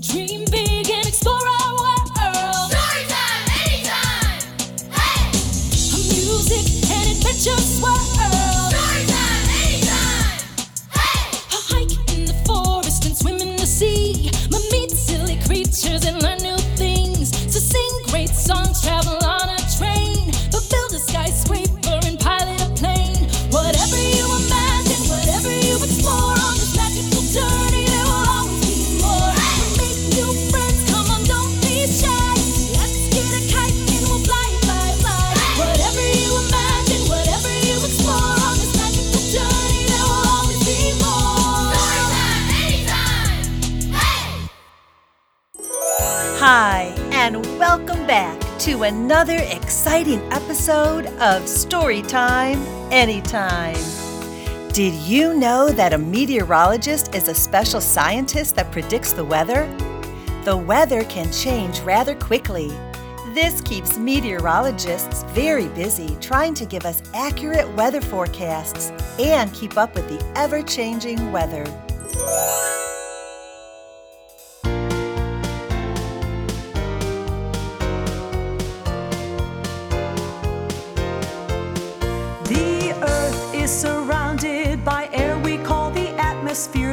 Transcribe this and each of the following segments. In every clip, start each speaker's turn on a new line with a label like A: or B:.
A: Dream
B: to another exciting episode of Storytime Anytime. Did you know that a meteorologist is a special scientist that predicts the weather? The weather can change rather quickly. This keeps meteorologists very busy trying to give us accurate weather forecasts and keep up with the ever changing weather.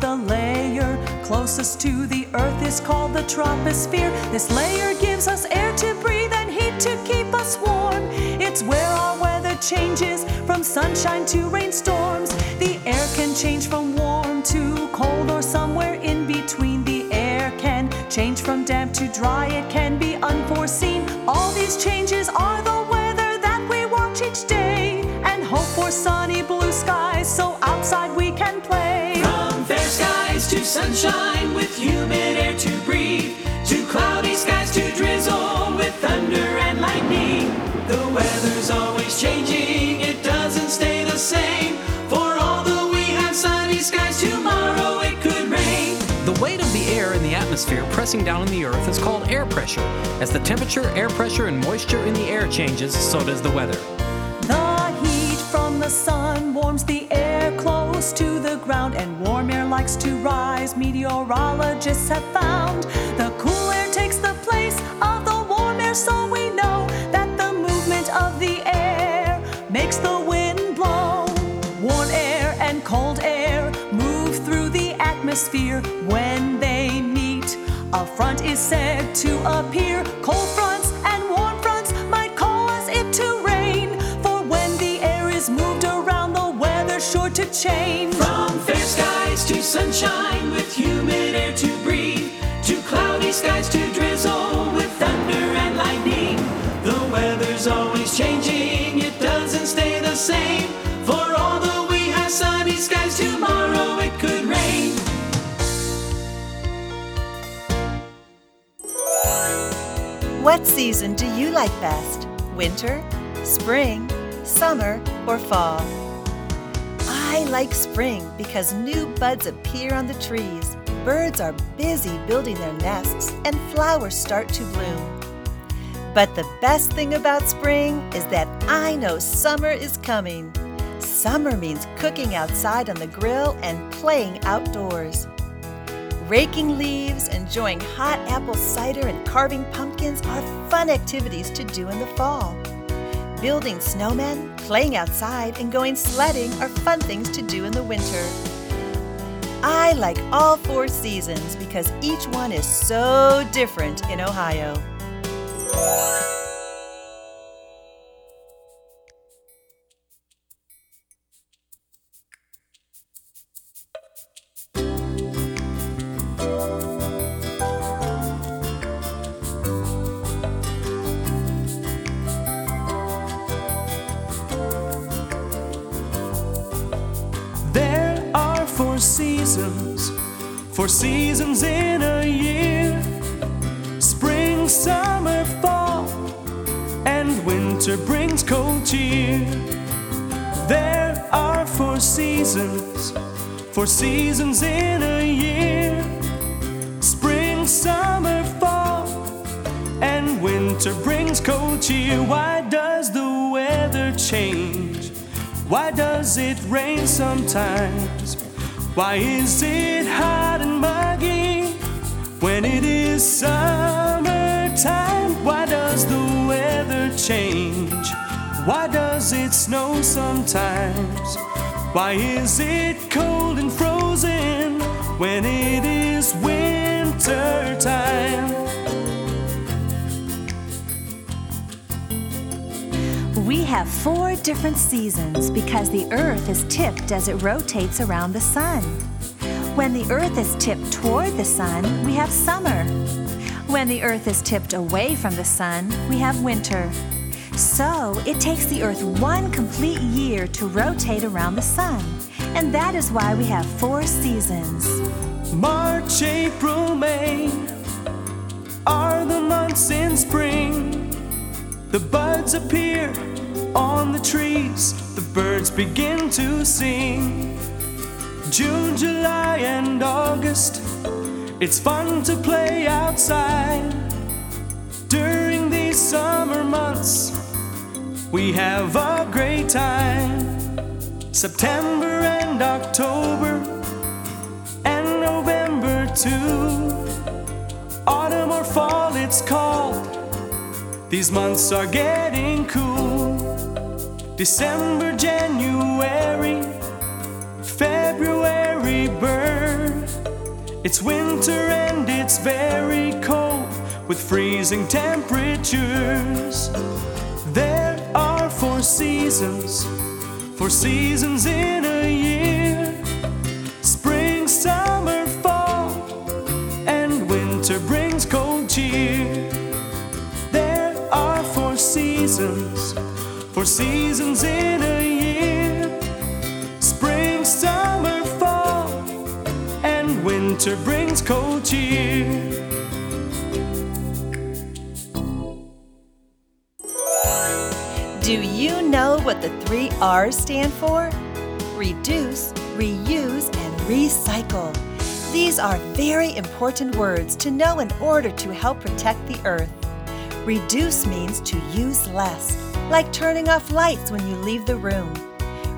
C: The layer closest to the earth is called the troposphere. This layer gives us air to breathe and heat to keep us warm. It's where our weather changes from sunshine to rainstorms. The air can change from warm to cold or somewhere in between. The air can change from damp to dry. It can be unforeseen. All these changes are
D: sunshine with humid air to breathe, to cloudy skies to drizzle with thunder and lightning. The weather's always changing, it doesn't stay the same. For although we have sunny skies, tomorrow it could rain.
E: The weight of the air in the atmosphere pressing down on the earth is called air pressure. As the temperature, air pressure, and moisture in the air changes, so does the weather.
C: To rise. Meteorologists have found the cool air takes the place of the warm air, so we know that the movement of the air makes the wind blow. Warm air and cold air move through the atmosphere when they meet. A front is said to appear. Cold fronts and warm fronts might cause it to rain. For when the air is moved around, the weather's sure to change.
D: Sunshine with humid air to breathe, to cloudy skies to drizzle with thunder and lightning. The weather's always changing, it doesn't stay the same. For although we have sunny skies, tomorrow it could rain.
B: What season do you like best? Winter, spring, summer, or fall? I like spring because new buds appear on the trees, birds are busy building their nests, and flowers start to bloom. But the best thing about spring is that I know summer is coming. Summer means cooking outside on the grill and playing outdoors. Raking leaves, enjoying hot apple cider, and carving pumpkins are fun activities to do in the fall. Building snowmen, playing outside, and going sledding are fun things to do in the winter. I like all four seasons because each one is so different in Ohio.
C: Seasons, four seasons in a year spring, summer, fall, and winter brings cold cheer. There are four seasons, four seasons in a year spring, summer, fall, and winter brings cold cheer. Why does the weather change? Why does it rain sometimes? Why is it hot and muggy when it
F: is summertime. Why does the weather change? Why does it snow sometimes? Why is it cold and frozen when it is winter time?
C: We have four different seasons because the earth is tipped as it rotates around the sun. When the earth is tipped toward the sun, we have summer. When the earth is tipped away from the sun, we have winter. So it takes the earth one complete year to rotate around the sun. And that is why we have four seasons.
F: March, April, May are the months in spring. The buds appear on the trees, the birds begin to sing. June, July, and August, it's fun to play outside. During these summer months, we have a great time. September and October, and November too. Autumn or fall, it's called. These months are getting cool. December, January, February burn. It's winter and it's very cold with freezing temperatures. There are four seasons, four seasons in a four seasons in a year spring, summer, fall, and winter brings cold cheer.
B: Do you know what the three R's stand for? Reduce, reuse, and recycle. These are very important words to know in order to help protect the earth. Reduce means to use less, like turning off lights when you leave the room.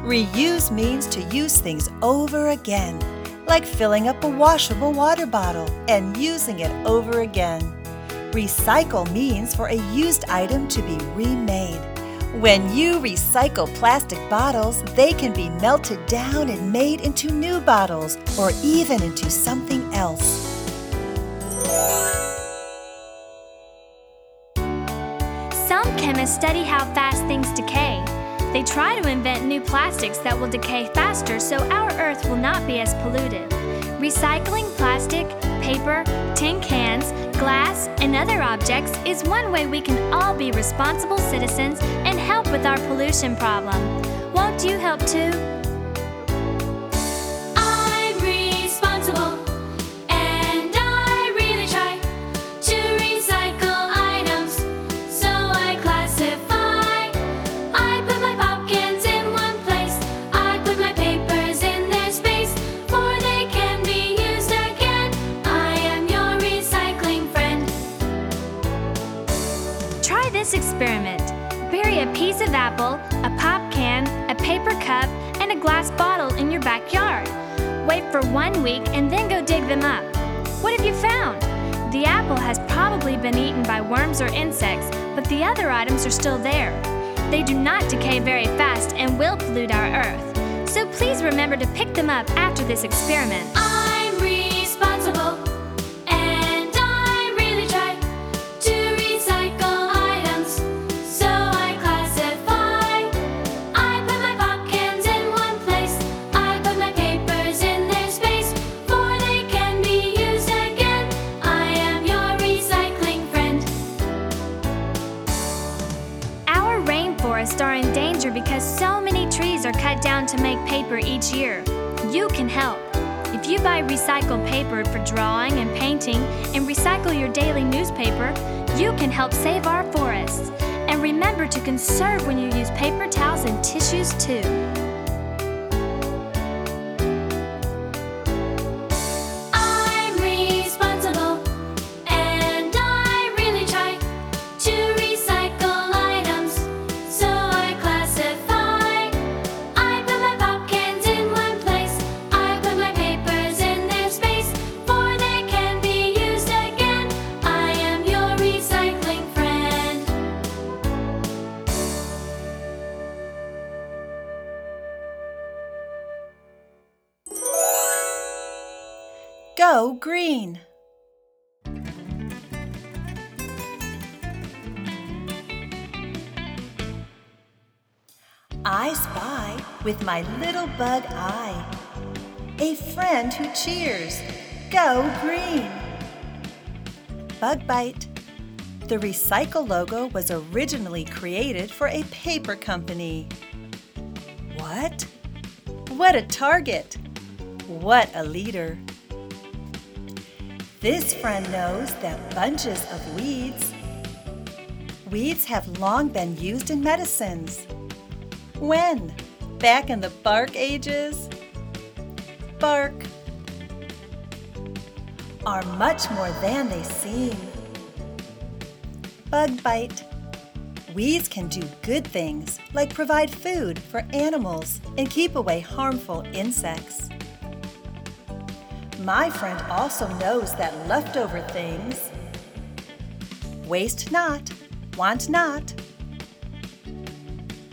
B: Reuse means to use things over again, like filling up a washable water bottle and using it over again. Recycle means for a used item to be remade. When you recycle plastic bottles, they can be melted down and made into new bottles or even into something else.
G: Chemists study how fast things decay. They try to invent new plastics that will decay faster so our Earth will not be as polluted. Recycling plastic, paper, tin cans, glass, and other objects is one way we can all be responsible citizens and help with our pollution problem. Won't you help too? Of apple, a pop can, a paper cup, and a glass bottle in your backyard. Wait for one week and then go dig them up. What have you found? The apple has probably been eaten by worms or insects, but the other items are still there. They do not decay very fast and will pollute our earth. So please remember to pick them up after this experiment. Because so many trees are cut down to make paper each year. You can help. If you buy recycled paper for drawing and painting and recycle your daily newspaper, you can help save our forests. And remember to conserve when you use paper towels and tissues too.
B: Go green! I spy with my little bug eye a friend who cheers. Go green! Bug Bite. The Recycle logo was originally created for a paper company. What? What a target! What a leader! This friend knows that bunches of weeds. Weeds have long been used in medicines. When? Back in the bark ages? Bark are much more than they seem. Bug bite. Weeds can do good things like provide food for animals and keep away harmful insects. My friend also knows that leftover things waste not, want not,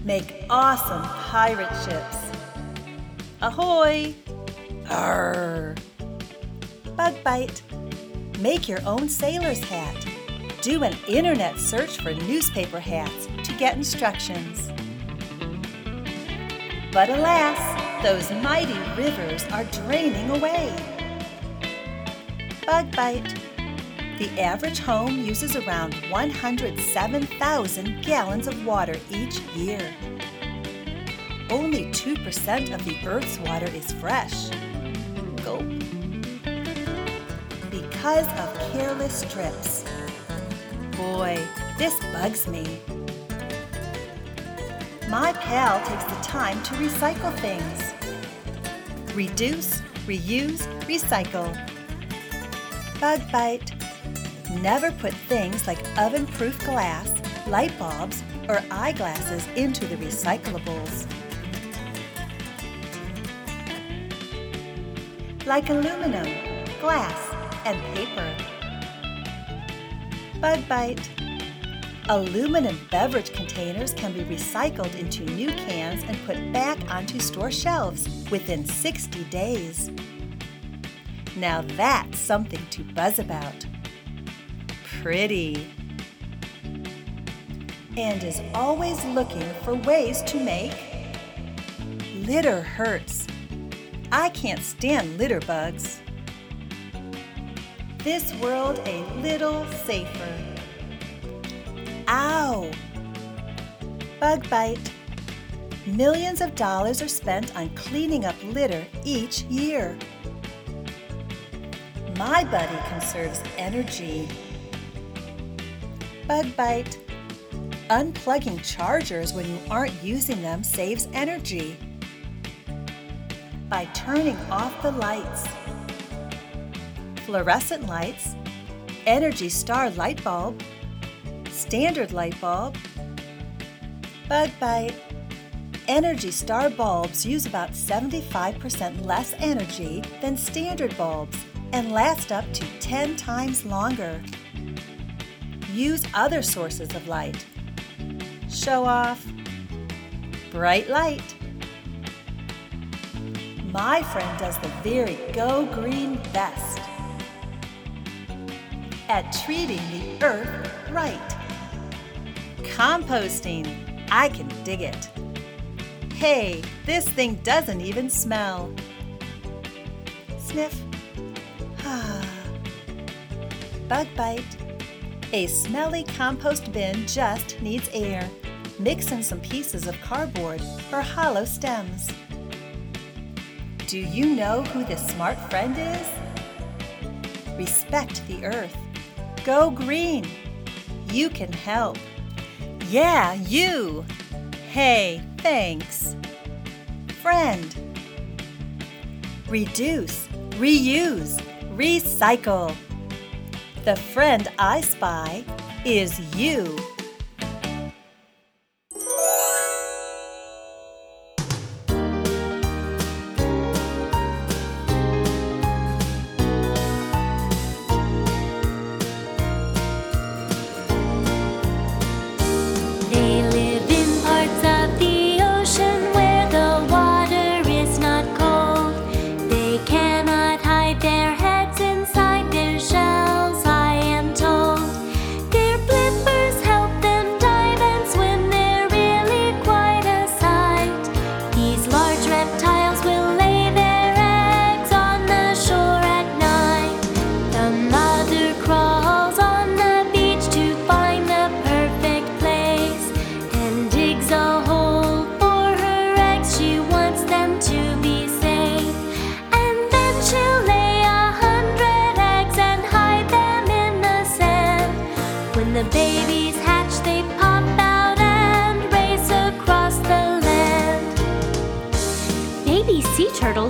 B: make awesome pirate ships. Ahoy! Arr! Bug bite. Make your own sailor's hat. Do an internet search for newspaper hats to get instructions. But alas, those mighty rivers are draining away. Bug bite. The average home uses around 107,000 gallons of water each year. Only 2% of the Earth's water is fresh. Gulp. Because of careless trips. Boy, this bugs me. My pal takes the time to recycle things. Reduce, reuse, recycle. Bug bite. Never put things like oven proof glass, light bulbs, or eyeglasses into the recyclables. Like aluminum, glass, and paper. Bug bite. Aluminum beverage containers can be recycled into new cans and put back onto store shelves within 60 days. Now that's something to buzz about. Pretty. And is always looking for ways to make. Litter hurts. I can't stand litter bugs. This world a little safer. Ow! Bug bite. Millions of dollars are spent on cleaning up litter each year. My buddy conserves energy. Bug bite. Unplugging chargers when you aren't using them saves energy. By turning off the lights. Fluorescent lights, Energy Star light bulb, standard light bulb, bug bite. Energy Star bulbs use about 75% less energy than standard bulbs and last up to 10 times longer. Use other sources of light. Show off. Bright light. My friend does the very Go Green best at treating the earth right. Composting. I can dig it. Hey, this thing doesn't even smell. Sniff. Bug bite. A smelly compost bin just needs air. Mix in some pieces of cardboard or hollow stems. Do you know who this smart friend is? Respect the earth. Go green. You can help. Yeah, you. Hey, thanks. Friend. Reduce, reuse, recycle. The friend I spy is you.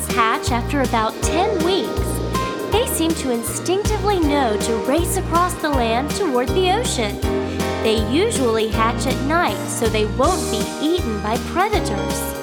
H: Hatch after about 10 weeks. They seem to instinctively know to race across the land toward the ocean. They usually hatch at night so they won't be eaten by predators.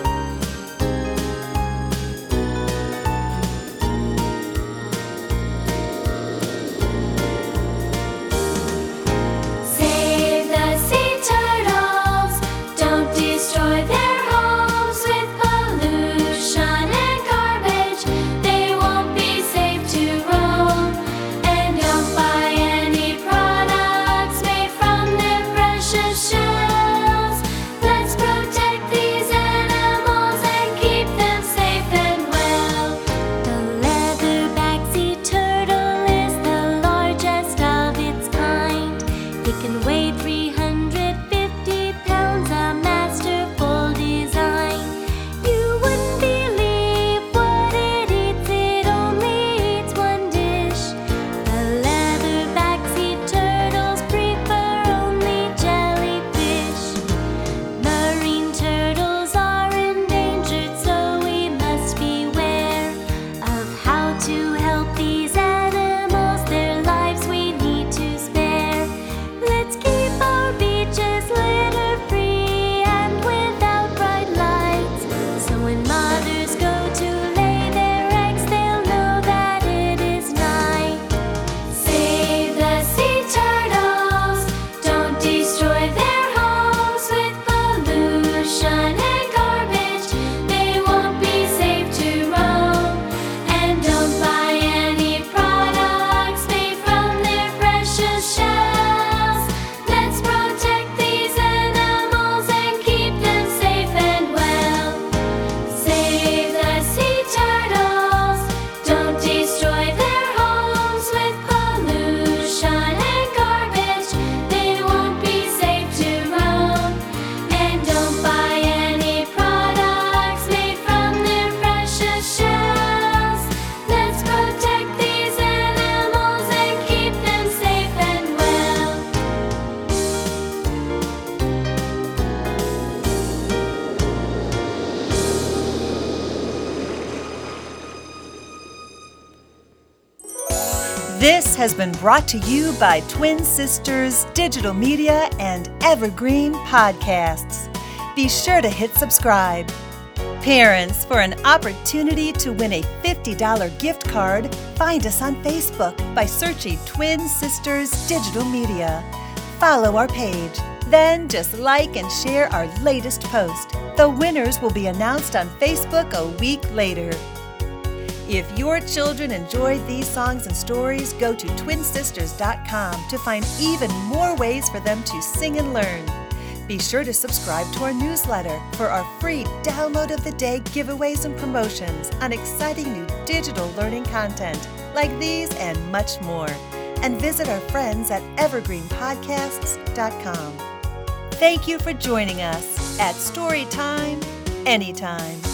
B: This has been brought to you by Twin Sisters Digital Media and Evergreen Podcasts. Be sure to hit subscribe. Parents, for an opportunity to win a $50 gift card, find us on Facebook by searching Twin Sisters Digital Media. Follow our page, then just like and share our latest post. The winners will be announced on Facebook a week later. If your children enjoyed these songs and stories, go to twinsisters.com to find even more ways for them to sing and learn. Be sure to subscribe to our newsletter for our free download of the day giveaways and promotions on exciting new digital learning content like these and much more. And visit our friends at evergreenpodcasts.com. Thank you for joining us at Storytime Anytime.